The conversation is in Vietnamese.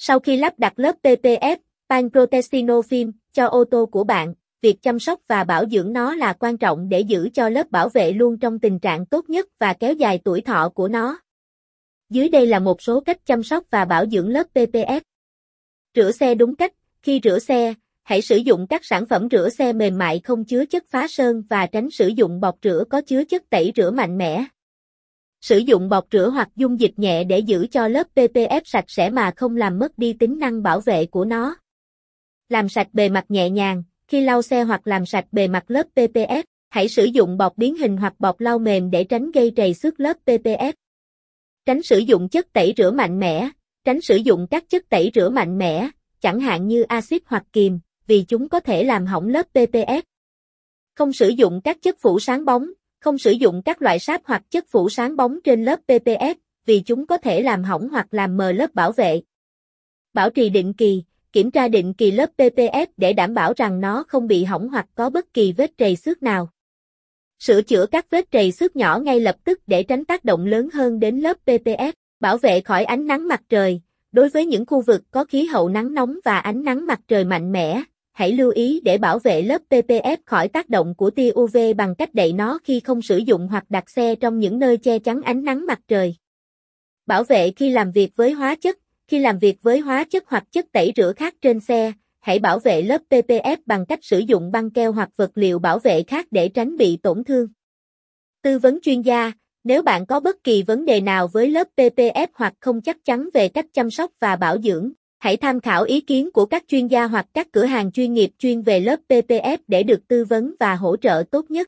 Sau khi lắp đặt lớp PPF, Pan Protestino Film, cho ô tô của bạn, việc chăm sóc và bảo dưỡng nó là quan trọng để giữ cho lớp bảo vệ luôn trong tình trạng tốt nhất và kéo dài tuổi thọ của nó. Dưới đây là một số cách chăm sóc và bảo dưỡng lớp PPF. Rửa xe đúng cách, khi rửa xe, hãy sử dụng các sản phẩm rửa xe mềm mại không chứa chất phá sơn và tránh sử dụng bọt rửa có chứa chất tẩy rửa mạnh mẽ. Sử dụng bọt rửa hoặc dung dịch nhẹ để giữ cho lớp PPF sạch sẽ mà không làm mất đi tính năng bảo vệ của nó. Làm sạch bề mặt nhẹ nhàng, khi lau xe hoặc làm sạch bề mặt lớp PPF, hãy sử dụng bọt biến hình hoặc bọt lau mềm để tránh gây trầy xước lớp PPF. Tránh sử dụng chất tẩy rửa mạnh mẽ, tránh sử dụng các chất tẩy rửa mạnh mẽ, chẳng hạn như axit hoặc kiềm, vì chúng có thể làm hỏng lớp PPF. Không sử dụng các chất phủ sáng bóng, không sử dụng các loại sáp hoặc chất phủ sáng bóng trên lớp PPF, vì chúng có thể làm hỏng hoặc làm mờ lớp bảo vệ. Bảo trì định kỳ, kiểm tra định kỳ lớp PPF để đảm bảo rằng nó không bị hỏng hoặc có bất kỳ vết trầy xước nào. Sửa chữa các vết trầy xước nhỏ ngay lập tức để tránh tác động lớn hơn đến lớp PPF, bảo vệ khỏi ánh nắng mặt trời. Đối với những khu vực có khí hậu nắng nóng và ánh nắng mặt trời mạnh mẽ, hãy lưu ý để bảo vệ lớp PPF khỏi tác động của tia UV bằng cách đậy nó khi không sử dụng hoặc đặt xe trong những nơi che chắn ánh nắng mặt trời. Bảo vệ khi làm việc với hóa chất, khi làm việc với hóa chất hoặc chất tẩy rửa khác trên xe, hãy bảo vệ lớp PPF bằng cách sử dụng băng keo hoặc vật liệu bảo vệ khác để tránh bị tổn thương. Tư vấn chuyên gia, nếu bạn có bất kỳ vấn đề nào với lớp PPF hoặc không chắc chắn về cách chăm sóc và bảo dưỡng, hãy tham khảo ý kiến của các chuyên gia hoặc các cửa hàng chuyên nghiệp chuyên về lớp PPF để được tư vấn và hỗ trợ tốt nhất.